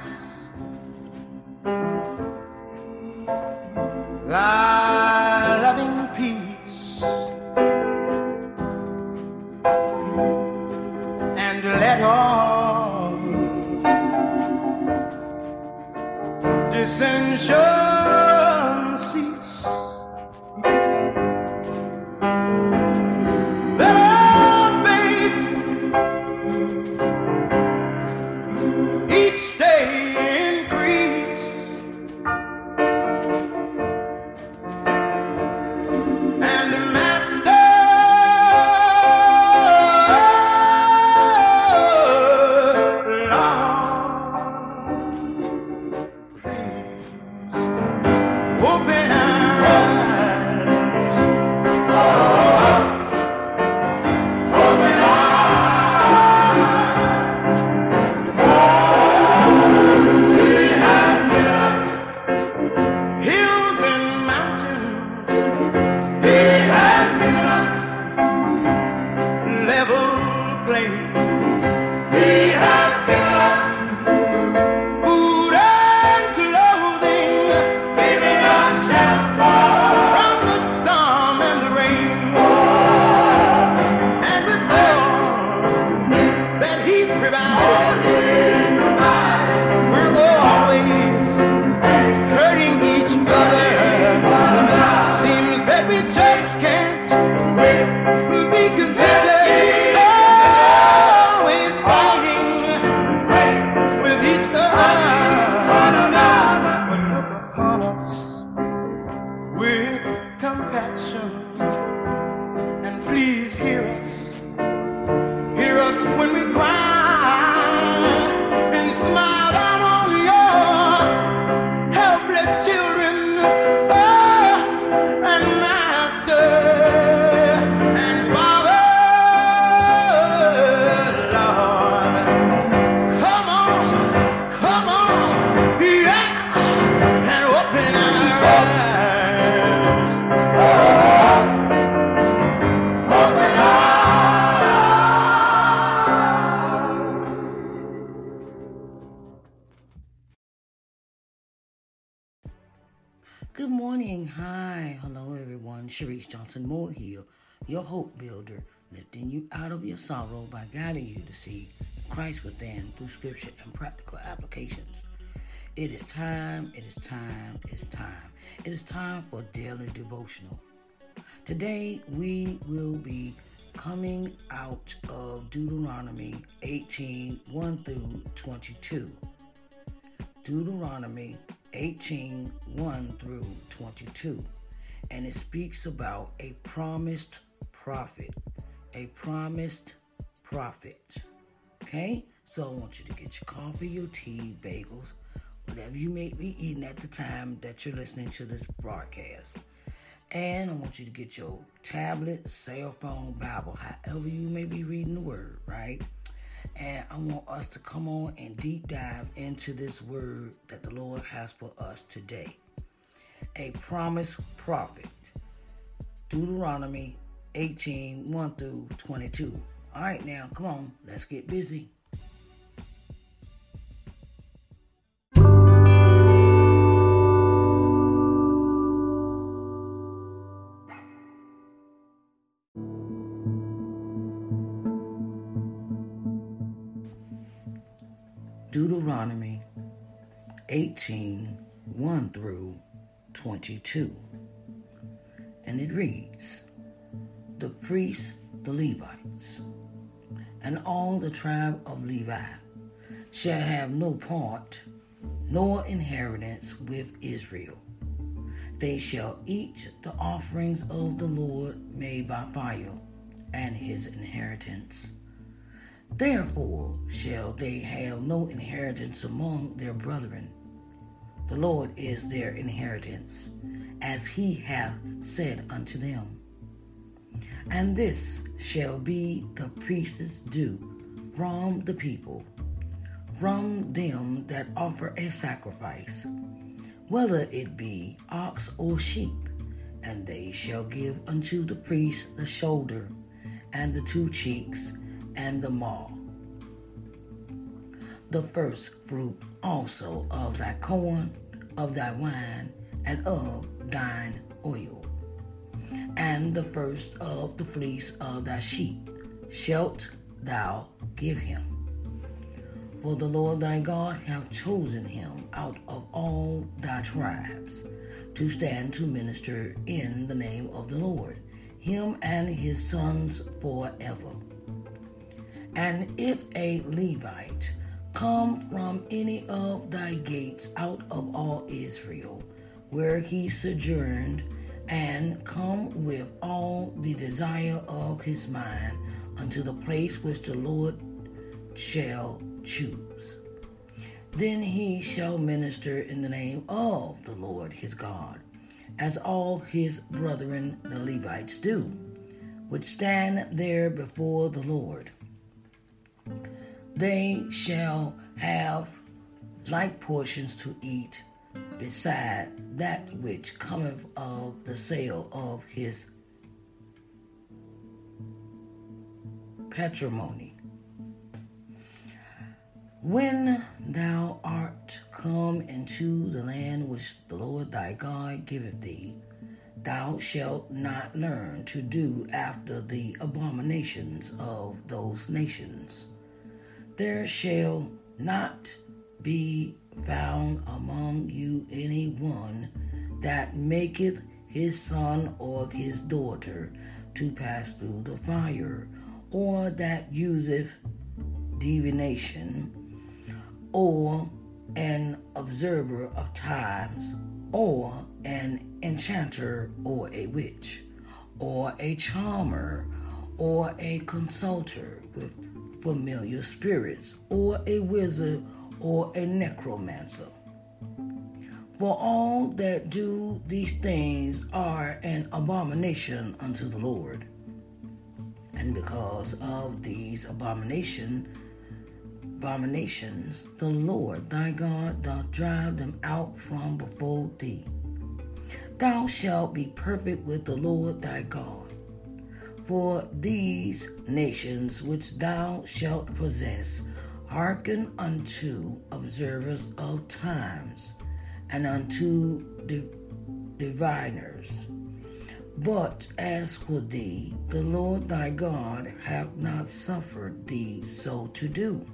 grant Johnson here, your hope builder, lifting you out of your sorrow by guiding you to see Christ within through scripture and practical applications. It is time, it is time, it's time. It is time for daily devotional. Today we will be coming out of Deuteronomy 18 1 through 22. Deuteronomy 18 1 through 22. And it speaks about a promised prophet. A promised prophet. Okay? So I want you to get your coffee, your tea, bagels, whatever you may be eating at the time that you're listening to this broadcast. And I want you to get your tablet, cell phone, Bible, however you may be reading the word, right? And I want us to come on and deep dive into this word that the Lord has for us today. A promised prophet. Deuteronomy 18 1 through 22. All right, now, come on, let's get busy. Deuteronomy 18 1 through 22. And it reads The priests, the Levites, and all the tribe of Levi shall have no part nor inheritance with Israel. They shall eat the offerings of the Lord made by fire and his inheritance. Therefore shall they have no inheritance among their brethren. The Lord is their inheritance, as he hath said unto them. And this shall be the priest's due from the people, from them that offer a sacrifice, whether it be ox or sheep, and they shall give unto the priest the shoulder, and the two cheeks, and the maw. The first fruit also of thy corn, of thy wine, and of thine oil, and the first of the fleece of thy sheep shalt thou give him. For the Lord thy God hath chosen him out of all thy tribes to stand to minister in the name of the Lord, him and his sons forever. And if a Levite come from any of thy gates out of all Israel, where he sojourned, and come with all the desire of his mind unto the place which the Lord shall choose. Then he shall minister in the name of the Lord his God, as all his brethren the Levites do, which stand there before the Lord. They shall have like portions to eat beside that which cometh of the sale of his patrimony. When thou art come into the land which the Lord thy God giveth thee, thou shalt not learn to do after the abominations of those nations. There shall not be found among you any one that maketh his son or his daughter to pass through the fire, or that useth divination, or an observer of times, or an enchanter, or a witch, or a charmer, or a consulter with familiar spirits, or a wizard, or a necromancer. For all that do these things are an abomination unto the Lord. And because of these abomination, abominations, the Lord thy God doth drive them out from before thee. Thou shalt be perfect with the Lord thy God. For these nations which thou shalt possess hearken unto observers of times and unto diviners. But as for thee, the Lord thy God hath not suffered thee so to do.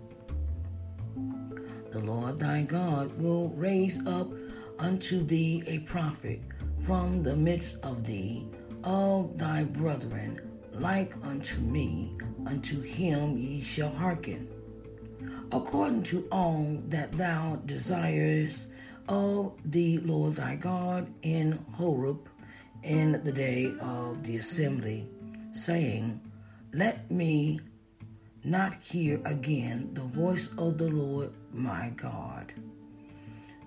The Lord thy God will raise up unto thee a prophet from the midst of thee, of thy brethren, like unto me, unto him ye shall hearken. According to all that thou desirest of the Lord thy God in Horeb in the day of the assembly, saying, Let me not hear again the voice of the Lord my God,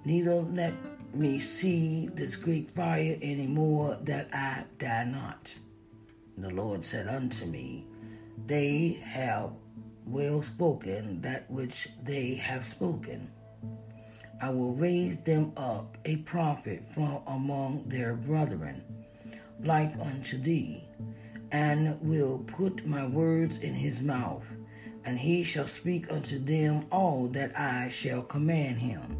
neither let me see this great fire any more, that I die not. The Lord said unto me, They have well spoken that which they have spoken. I will raise them up a prophet from among their brethren, like unto thee, and will put my words in his mouth, and he shall speak unto them all that I shall command him.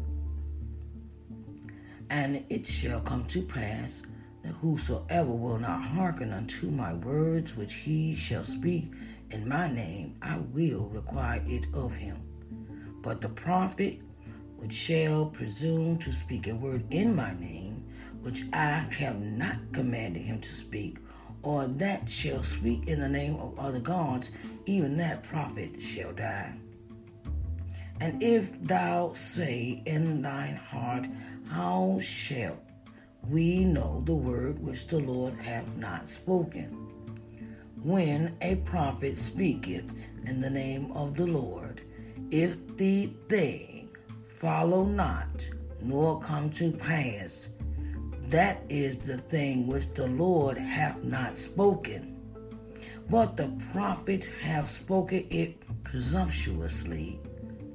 And it shall come to pass that whosoever will not hearken unto my words which he shall speak in my name, I will require it of him. But the prophet which shall presume to speak a word in my name, which I have not commanded him to speak, or that shall speak in the name of other gods, even that prophet shall die. And if thou say in thine heart, How shall we know the word which the Lord hath not spoken? when a prophet speaketh in the name of the Lord, if the thing follow not, nor come to pass, that is the thing which the Lord hath not spoken. But the prophet hath spoken it presumptuously.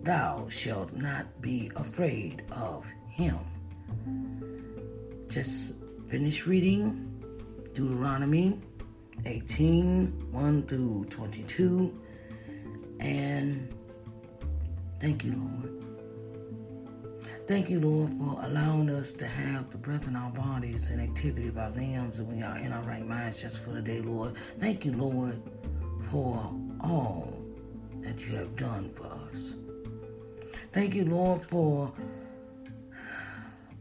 Thou shalt not be afraid of him. Just finished reading Deuteronomy 18 1 through 22. And thank you, Lord. Thank you, Lord, for allowing us to have the breath in our bodies and activity of our limbs, and we are in our right minds just for the day, Lord. Thank you, Lord, for all that you have done for us. Thank you, Lord, for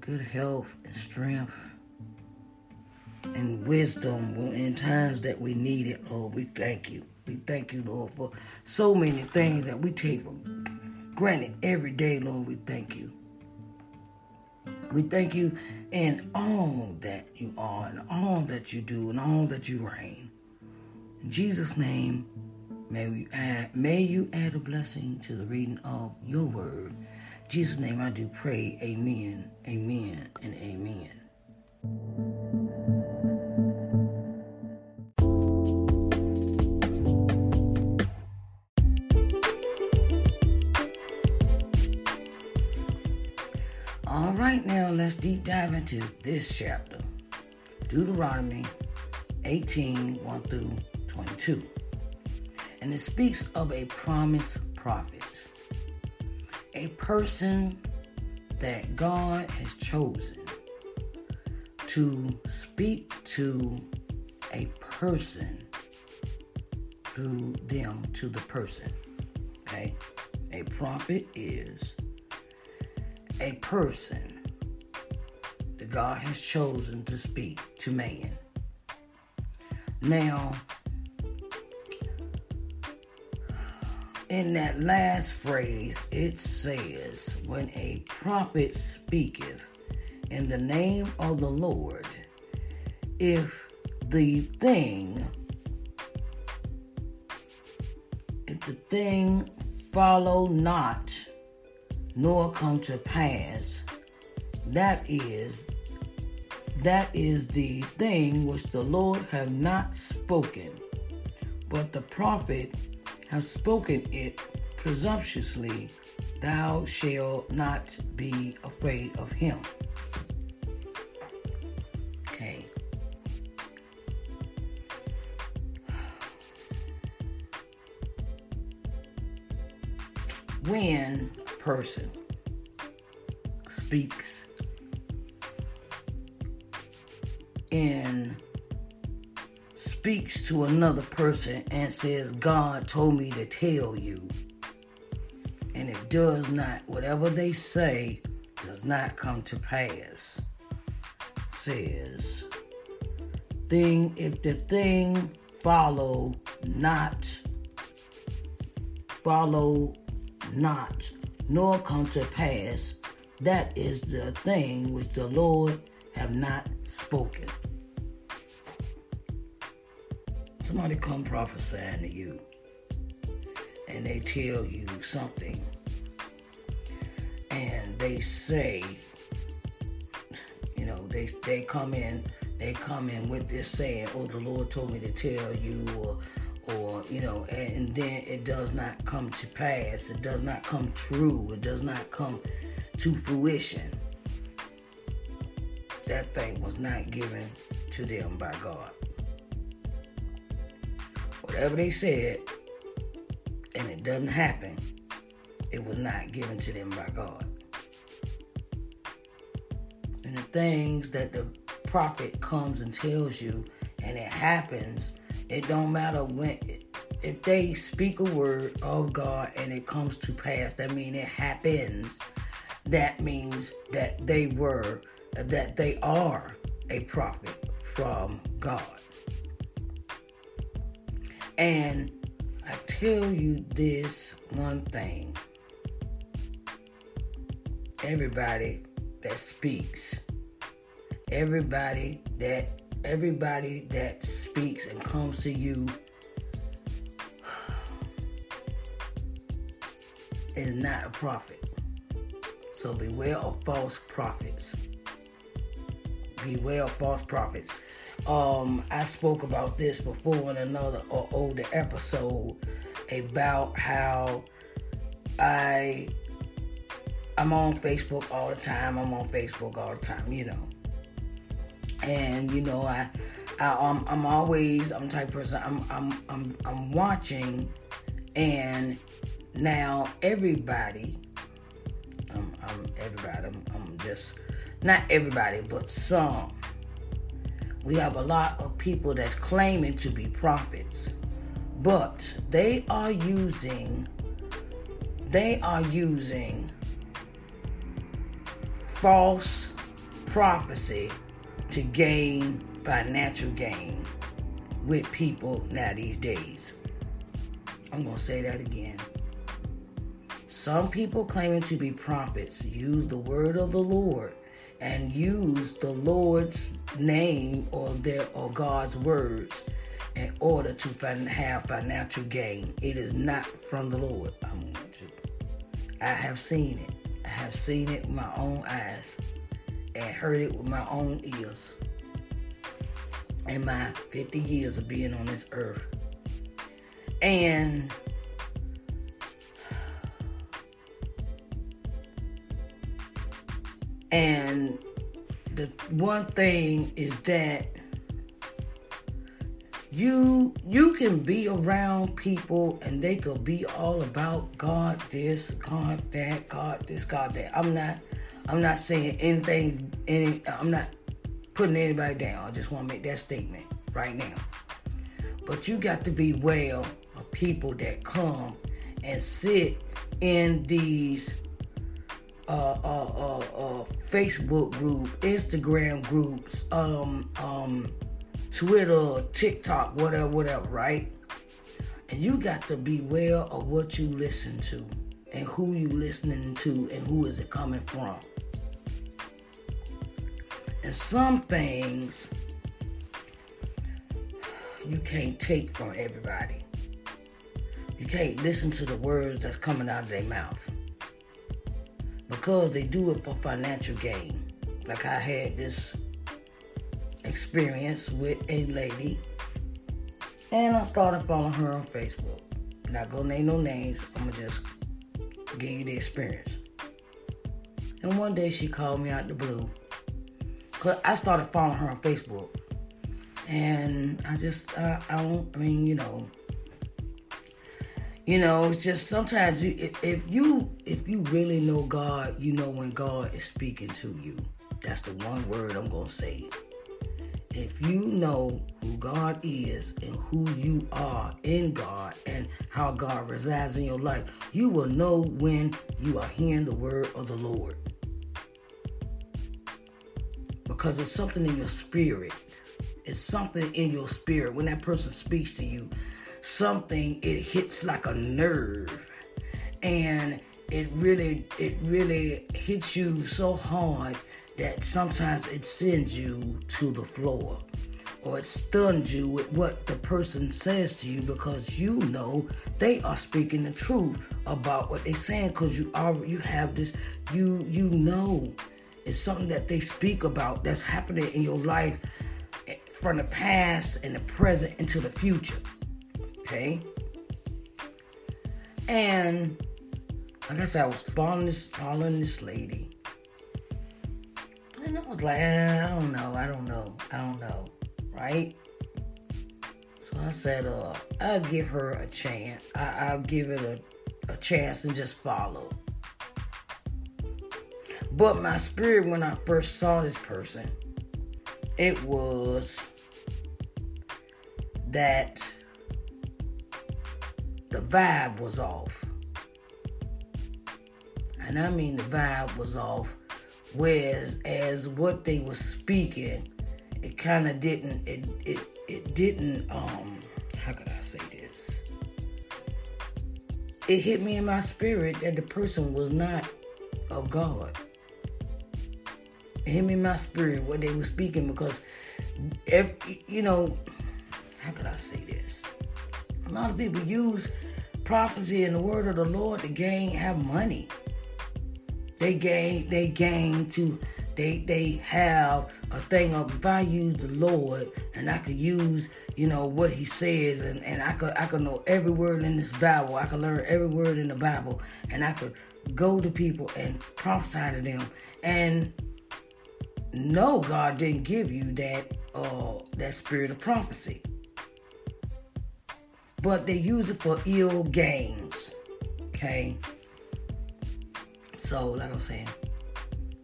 good health and strength and wisdom in times that we need it, Lord. We thank you. We thank you, Lord, for so many things that we take for granted every day, Lord. We thank you. We thank you in all that you are, and all that you do, and all that you reign. In Jesus' name, may we add, may you add a blessing to the reading of your word. Jesus' name I do pray. Amen. Amen and amen. All right, now let's deep dive into this chapter Deuteronomy 18 1 through 22. And it speaks of a promised prophet, a person that God has chosen to speak to a person through them to the person. Okay? A prophet is a person that God has chosen to speak to man. Now, in that last phrase, it says, When a prophet speaketh in the name of the Lord, if the thing, if the thing follow not nor come to pass. That is that is the thing which the Lord have not spoken, but the prophet have spoken it presumptuously. Thou shalt not be afraid of him. Okay. When person speaks and speaks to another person and says, God told me to tell you. And it does not, whatever they say, does not come to pass. Says, thing, if the thing follow not, follow not, nor come to pass, that is the thing which the Lord have not spoken. Somebody come prophesying to you and they tell you something and they say, you know, they they come in, they come in with this saying, "Oh, the Lord told me to tell you," or or you know, and, and then it does not come to pass. It does not come true. It does not come to fruition. That thing was not given to them by God. Whatever they said, and it doesn't happen, it was not given to them by God. And the things that the prophet comes and tells you, and it happens, it don't matter when. If they speak a word of God and it comes to pass, that means it happens. That means that they were, that they are a prophet from God. And I tell you this one thing everybody that speaks, everybody that everybody that speaks and comes to you is not a prophet. So beware of false prophets. Beware of false prophets. Um, I spoke about this before in another or older episode about how I I'm on Facebook all the time. I'm on Facebook all the time, you know. And you know, I, I'm, I'm always I'm type person I'm I'm I'm I'm watching, and now everybody, I'm, I'm everybody. I'm, I'm just not everybody, but some. We have a lot of people that's claiming to be prophets, but they are using they are using false prophecy to gain financial gain with people now these days. I'm going to say that again. Some people claiming to be prophets use the word of the Lord and use the Lord's name or their or God's words in order to have financial gain. It is not from the Lord. I'm going to. I have seen it. I have seen it with my own eyes and heard it with my own ears in my 50 years of being on this earth. And and the one thing is that you you can be around people and they could be all about God this, God that, God this, God that. I'm not I'm not saying anything any I'm not putting anybody down. I just want to make that statement right now. But you got to be well of people that come and sit in these uh, uh, uh, uh, Facebook group, Instagram groups, um, um, Twitter, TikTok, whatever, whatever, right? And you got to be aware of what you listen to and who you listening to and who is it coming from. And some things you can't take from everybody. You can't listen to the words that's coming out of their mouth. Because they do it for financial gain. Like I had this experience with a lady, and I started following her on Facebook. Not gonna name no names, I'm gonna just give you the experience. And one day she called me out the blue. Cause I started following her on Facebook. And I just, uh, I don't, I mean, you know, you know, it's just sometimes you, if, if you if you really know God, you know when God is speaking to you. That's the one word I'm gonna say if you know who God is and who you are in God and how God resides in your life, you will know when you are hearing the word of the Lord. Because it's something in your spirit. It's something in your spirit. When that person speaks to you, something, it hits like a nerve. And it really, it really hits you so hard that sometimes it sends you to the floor or it stuns you with what the person says to you because you know they are speaking the truth about what they're saying because you are you have this you you know it's something that they speak about that's happening in your life eh, from the past and the present into the future okay and I guess I was following this following this lady and I was like, eh, I don't know, I don't know, I don't know, right? So I said, uh, I'll give her a chance. I, will give it a, a chance and just follow. But my spirit, when I first saw this person, it was that the vibe was off. And I mean, the vibe was off Whereas as what they were speaking, it kind of didn't it it it didn't um how could I say this? It hit me in my spirit that the person was not of God. It hit me in my spirit what they were speaking because if you know how could I say this? A lot of people use prophecy and the word of the Lord to gain have money. They gain they gain to they they have a thing of if I use the Lord and I could use, you know, what he says and, and I could I could know every word in this Bible. I could learn every word in the Bible and I could go to people and prophesy to them. And no, God didn't give you that uh that spirit of prophecy. But they use it for ill gains. Okay. So like I was saying,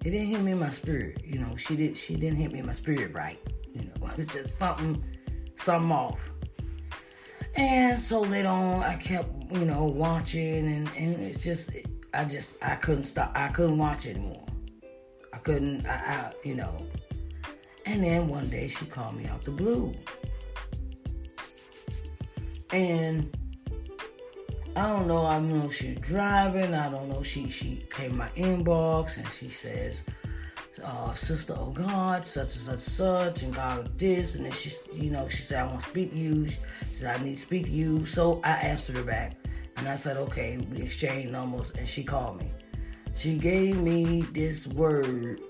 it didn't hit me in my spirit. You know, she did she didn't hit me in my spirit right. You know, it's just something something off. And so later on I kept, you know, watching and, and it's just I just I couldn't stop I couldn't watch anymore. I couldn't I, I you know. And then one day she called me out the blue. And I don't know. I don't know she's driving. I don't know. She she came my inbox and she says, uh, "Sister, oh God, such and such such, and God this." And then she, you know, she said, "I want to speak to you." She said, "I need to speak to you." So I answered her back, and I said, "Okay." We exchanged numbers, and she called me. She gave me this word,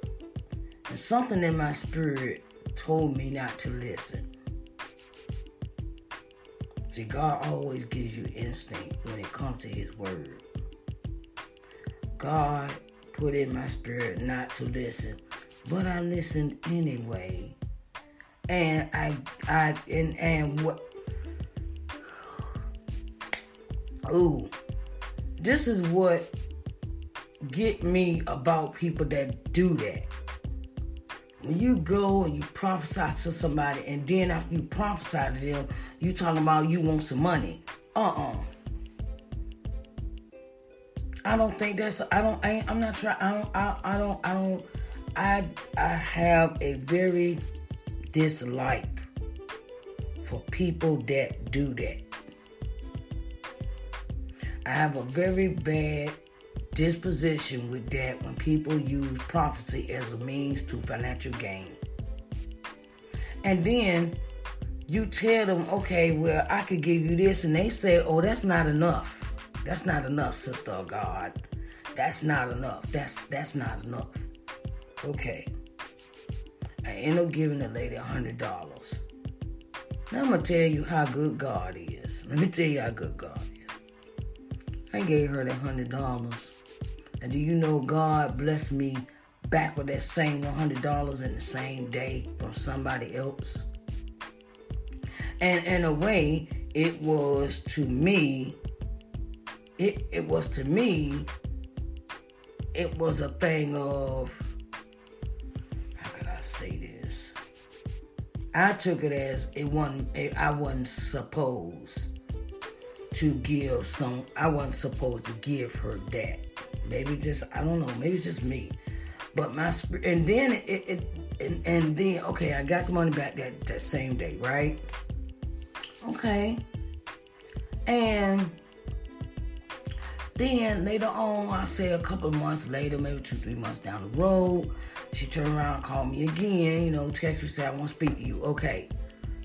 and something in my spirit told me not to listen. See, God always gives you instinct when it comes to His word. God put in my spirit not to listen, but I listened anyway. And I, I, and and what? Ooh, this is what get me about people that do that when you go and you prophesy to somebody and then after you prophesy to them, you talking about you want some money. Uh-uh. I don't think that's I don't I, I'm not trying I don't I, I don't I don't I I have a very dislike for people that do that. I have a very bad disposition with that when people use prophecy as a means to financial gain. And then you tell them, okay, well, I could give you this, and they say, oh, that's not enough. That's not enough, sister of God. That's not enough. That's that's not enough. Okay. I end up giving the lady a hundred dollars. Now I'm gonna tell you how good God is. Let me tell you how good God is. I gave her the hundred dollars and do you know God blessed me back with that same $100 in the same day from somebody else? And in a way, it was to me, it, it was to me, it was a thing of, how could I say this? I took it as it wasn't, I wasn't supposed to give some, I wasn't supposed to give her that. Maybe just I don't know. Maybe it's just me. But my spirit, and then it, it and, and then okay, I got the money back that that same day, right? Okay, and then later on, I say a couple months later, maybe two, three months down the road, she turned around, called me again, you know, text me, said, I want to speak to you. Okay.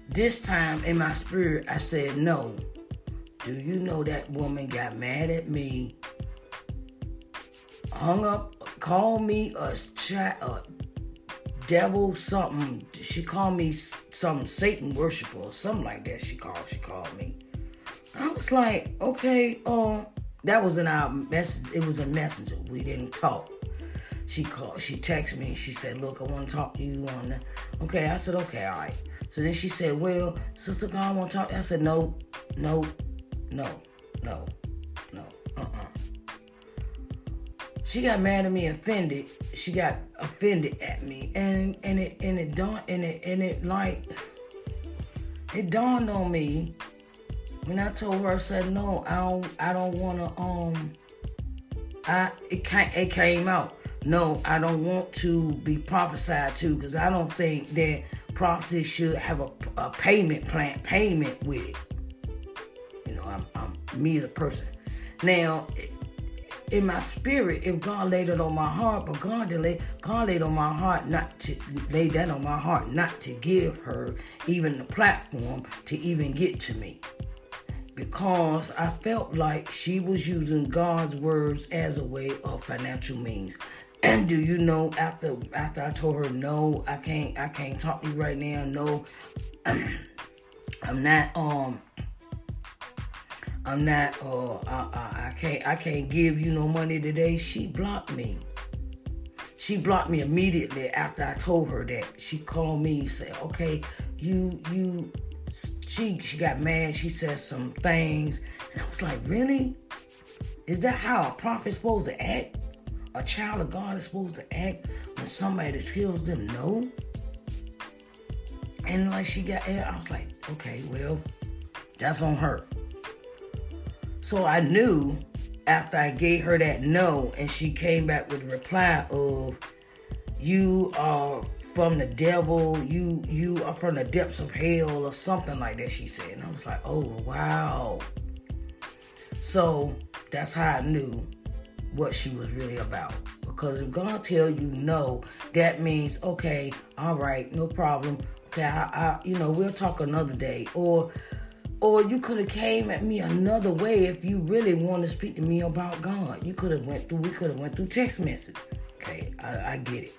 This time in my spirit, I said, No. Do you know that woman got mad at me hung up, called me a chat, a devil, something. She called me some Satan worshiper or something like that. She called. She called me. I was like, okay, uh, that was in our message. It was a messenger. We didn't talk. She called. She texted me. She said, "Look, I want to talk to you on the." Okay, I said, "Okay, all right." So then she said, "Well, Sister God, want to talk." I said, "No, no, no, no, no, she got mad at me, offended. She got offended at me, and and it and it dawned and it and it like it dawned on me when I told her I said no, I don't I don't want to um I it came it came out. No, I don't want to be prophesied to because I don't think that prophecy should have a, a payment plan payment with it. You know, I'm, I'm me as a person. Now, in my spirit if God laid it on my heart, but God lay, God laid on my heart not to lay that on my heart not to give her even the platform to even get to me. because I felt like she was using God's words as a way of financial means. And do you know after after I told her no, I can't I can't talk to you right now. No, I'm not um I'm not uh I, I, I can't I can't give you no money today. She blocked me. She blocked me immediately after I told her that. She called me said, "Okay, you you she she got mad. She said some things, and I was like, really? Is that how a prophet's supposed to act? A child of God is supposed to act when somebody tells them no? And like she got, I was like, okay, well, that's on her. So I knew after I gave her that no, and she came back with a reply of, you are from the devil, you you are from the depths of hell or something like that, she said. And I was like, oh wow. So that's how I knew what she was really about. Because if God tell you no, that means okay, all right, no problem. Okay, I, I you know, we'll talk another day. Or or you could have came at me another way if you really want to speak to me about God. You could have went through we could have went through text message. Okay, I, I get it.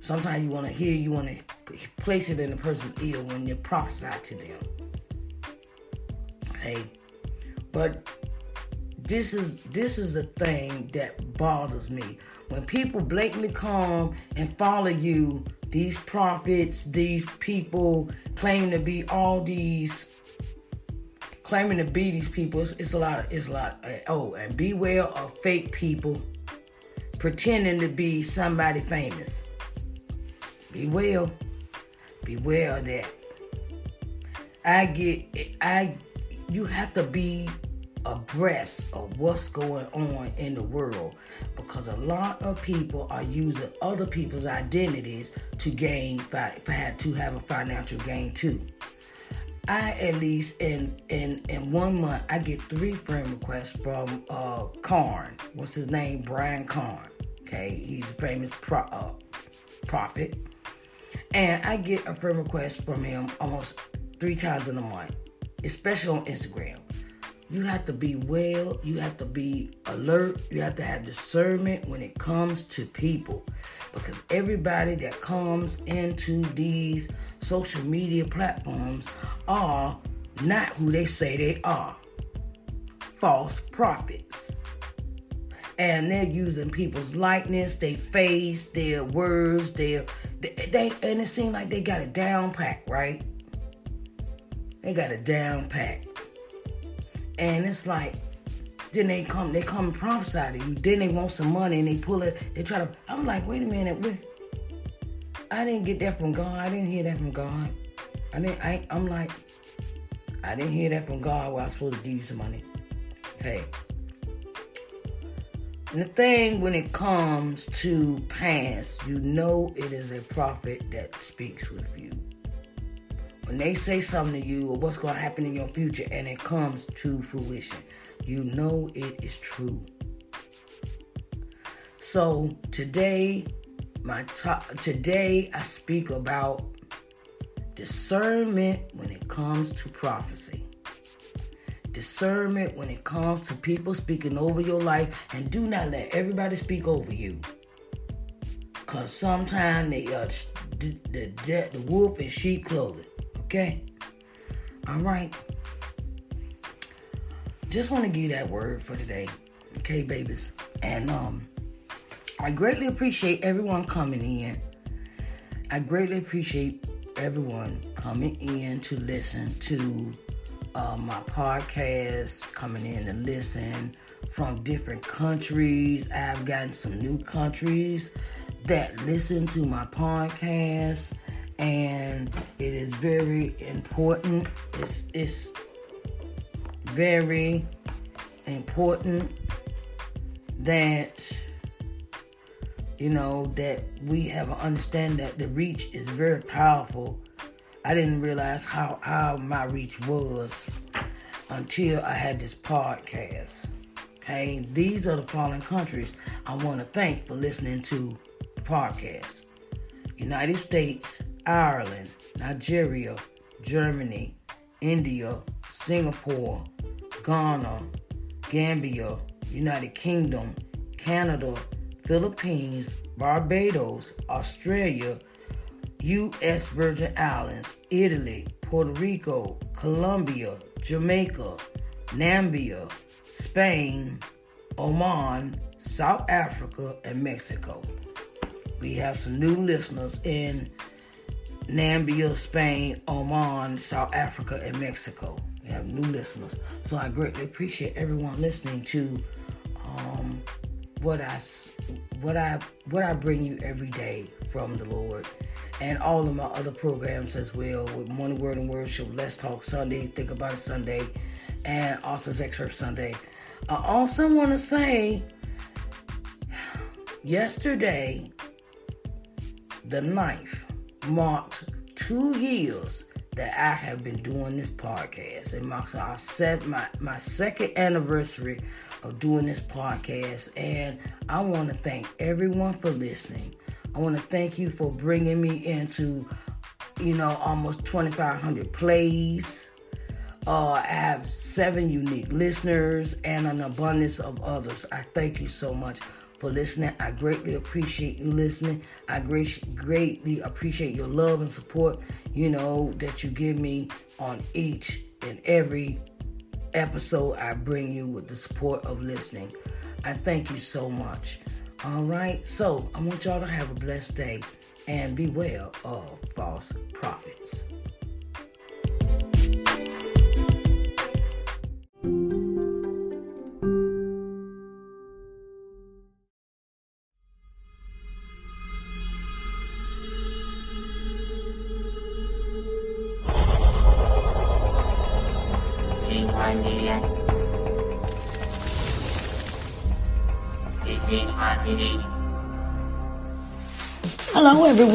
Sometimes you want to hear, you want to place it in the person's ear when you prophesy to them. Okay, but this is this is the thing that bothers me when people blatantly come and follow you. These prophets, these people claim to be all these claiming to be these people. It's, it's a lot of it's a lot. Of, oh, and beware of fake people pretending to be somebody famous. Beware. Beware of that. I get I you have to be abreast of what's going on in the world because a lot of people are using other people's identities to gain to have a financial gain too. I at least in in in one month I get three friend requests from uh Carn. What's his name? Brian Carn. Okay, he's a famous pro, uh, prophet. And I get a friend request from him almost three times in a month, especially on Instagram. You have to be well, you have to be alert, you have to have discernment when it comes to people. Because everybody that comes into these social media platforms are not who they say they are false prophets and they're using people's likeness, their face, their words, their they, they and it seems like they got a down pack, right? They got a down pack. And it's like then they come they come and prophesy to you. Then they want some money and they pull it, they try to I'm like, wait a minute, wait. I didn't get that from God. I didn't hear that from God. I didn't I I'm like, I didn't hear that from God where I was supposed to give you some money. Hey, and the thing when it comes to past, you know it is a prophet that speaks with you. When they say something to you or what's going to happen in your future and it comes to fruition, you know it is true. So today, my top, today I speak about discernment when it comes to prophecy discernment when it comes to people speaking over your life, and do not let everybody speak over you. Cause sometimes they are the, the, the, wolf in sheep clothing. Okay? All right. Just want to give that word for today. Okay, babies. And um I greatly appreciate everyone coming in. I greatly appreciate everyone coming in to listen to uh, my podcast, coming in to listen from different countries. I've gotten some new countries that listen to my podcast, and it is very important. It's it's very important that you know that we have an understanding that the reach is very powerful I didn't realize how, how my reach was until I had this podcast. Okay, these are the following countries I want to thank for listening to the podcast United States, Ireland, Nigeria, Germany, India, Singapore, Ghana, Gambia, United Kingdom, Canada, Philippines, Barbados, Australia, U.S. Virgin Islands, Italy, Puerto Rico, Colombia, Jamaica, Namibia, Spain, Oman, South Africa, and Mexico. We have some new listeners in Namibia, Spain, Oman, South Africa, and Mexico. We have new listeners. So I greatly appreciate everyone listening to um, what I what I what I bring you every day from the Lord, and all of my other programs as well with Morning Word and Worship, Let's Talk Sunday, Think About It Sunday, and Authors Excerpt Sunday. I also want to say, yesterday, the 9th, marked two years that I have been doing this podcast. It marks our set my, my second anniversary of doing this podcast. And I want to thank everyone for listening. I want to thank you for bringing me into, you know, almost 2,500 plays. Uh, I have seven unique listeners and an abundance of others. I thank you so much for listening. I greatly appreciate you listening. I great, greatly appreciate your love and support, you know, that you give me on each and every episode I bring you with the support of listening. I thank you so much. All right, so I want y'all to have a blessed day and beware of false prophets.